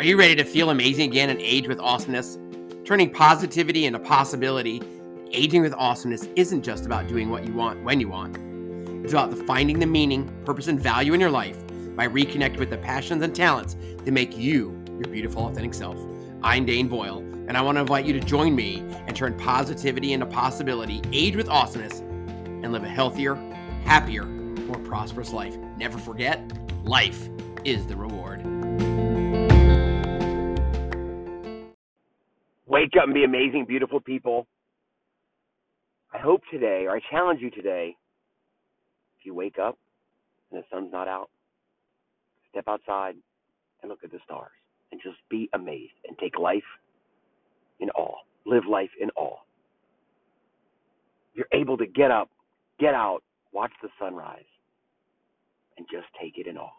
Are you ready to feel amazing again and age with awesomeness? Turning positivity into possibility, aging with awesomeness isn't just about doing what you want when you want. It's about the finding the meaning, purpose, and value in your life by reconnecting with the passions and talents that make you your beautiful, authentic self. I'm Dane Boyle, and I want to invite you to join me and turn positivity into possibility, age with awesomeness, and live a healthier, happier, more prosperous life. Never forget, life is the reward. Wake up and be amazing, beautiful people. I hope today, or I challenge you today, if you wake up and the sun's not out, step outside and look at the stars and just be amazed and take life in awe. Live life in awe. You're able to get up, get out, watch the sunrise, and just take it in awe.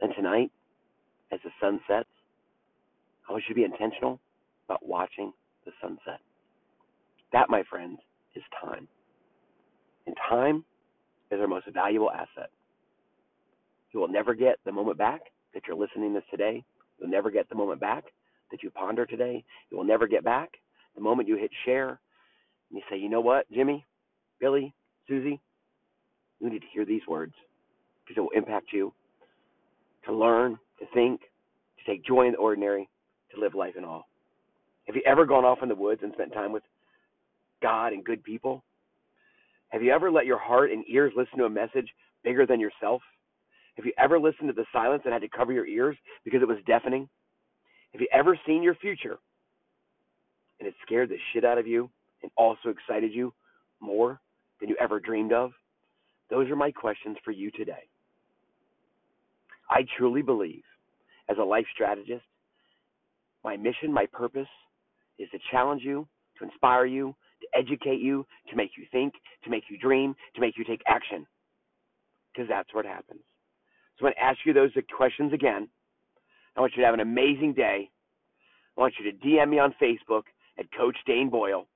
And tonight, as the sun sets, I want you to be intentional about watching the sunset. That, my friends, is time. And time is our most valuable asset. You will never get the moment back that you're listening to this today. You'll never get the moment back that you ponder today. You will never get back the moment you hit share and you say, you know what, Jimmy, Billy, Susie, you need to hear these words because it will impact you to learn, to think, to take joy in the ordinary, to live life in awe. Have you ever gone off in the woods and spent time with God and good people? Have you ever let your heart and ears listen to a message bigger than yourself? Have you ever listened to the silence and had to cover your ears because it was deafening? Have you ever seen your future and it scared the shit out of you and also excited you more than you ever dreamed of? Those are my questions for you today. I truly believe, as a life strategist, my mission, my purpose is to challenge you, to inspire you, to educate you, to make you think, to make you dream, to make you take action. Because that's what happens. So I'm going to ask you those questions again. I want you to have an amazing day. I want you to DM me on Facebook at Coach Dane Boyle.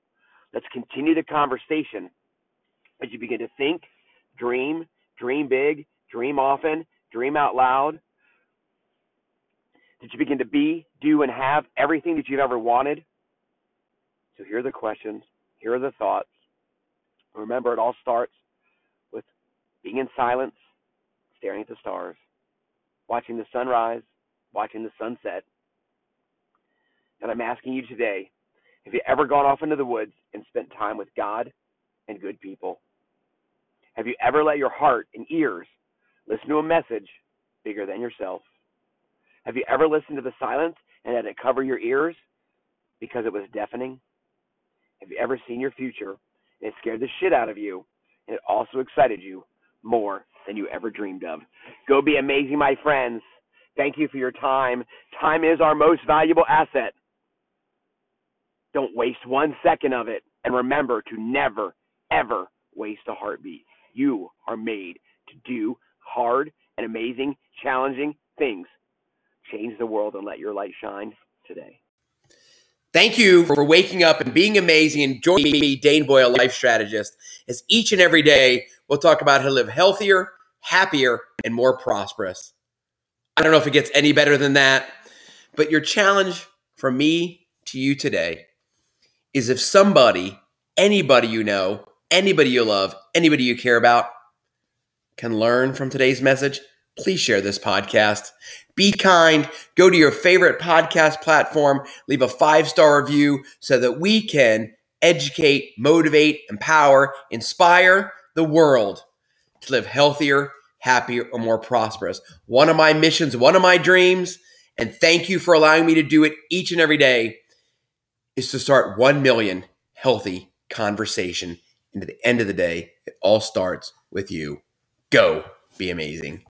Let's continue the conversation as you begin to think, dream, dream big, dream often, dream out loud. Did you begin to be, do, and have everything that you've ever wanted? So here are the questions. Here are the thoughts. Remember, it all starts with being in silence, staring at the stars, watching the sunrise, watching the sunset. And I'm asking you today have you ever gone off into the woods and spent time with God and good people? Have you ever let your heart and ears listen to a message bigger than yourself? Have you ever listened to the silence and had it cover your ears because it was deafening? Have you ever seen your future and it scared the shit out of you and it also excited you more than you ever dreamed of? Go be amazing, my friends. Thank you for your time. Time is our most valuable asset. Don't waste one second of it. And remember to never, ever waste a heartbeat. You are made to do hard and amazing, challenging things. Change the world and let your light shine today. Thank you for waking up and being amazing and joining me, Dane Boyle, life strategist, as each and every day we'll talk about how to live healthier, happier, and more prosperous. I don't know if it gets any better than that, but your challenge from me to you today is if somebody, anybody you know, anybody you love, anybody you care about can learn from today's message, please share this podcast. Be kind. Go to your favorite podcast platform, leave a five star review so that we can educate, motivate, empower, inspire the world to live healthier, happier, or more prosperous. One of my missions, one of my dreams, and thank you for allowing me to do it each and every day is to start 1 million healthy conversation. And at the end of the day, it all starts with you. Go be amazing.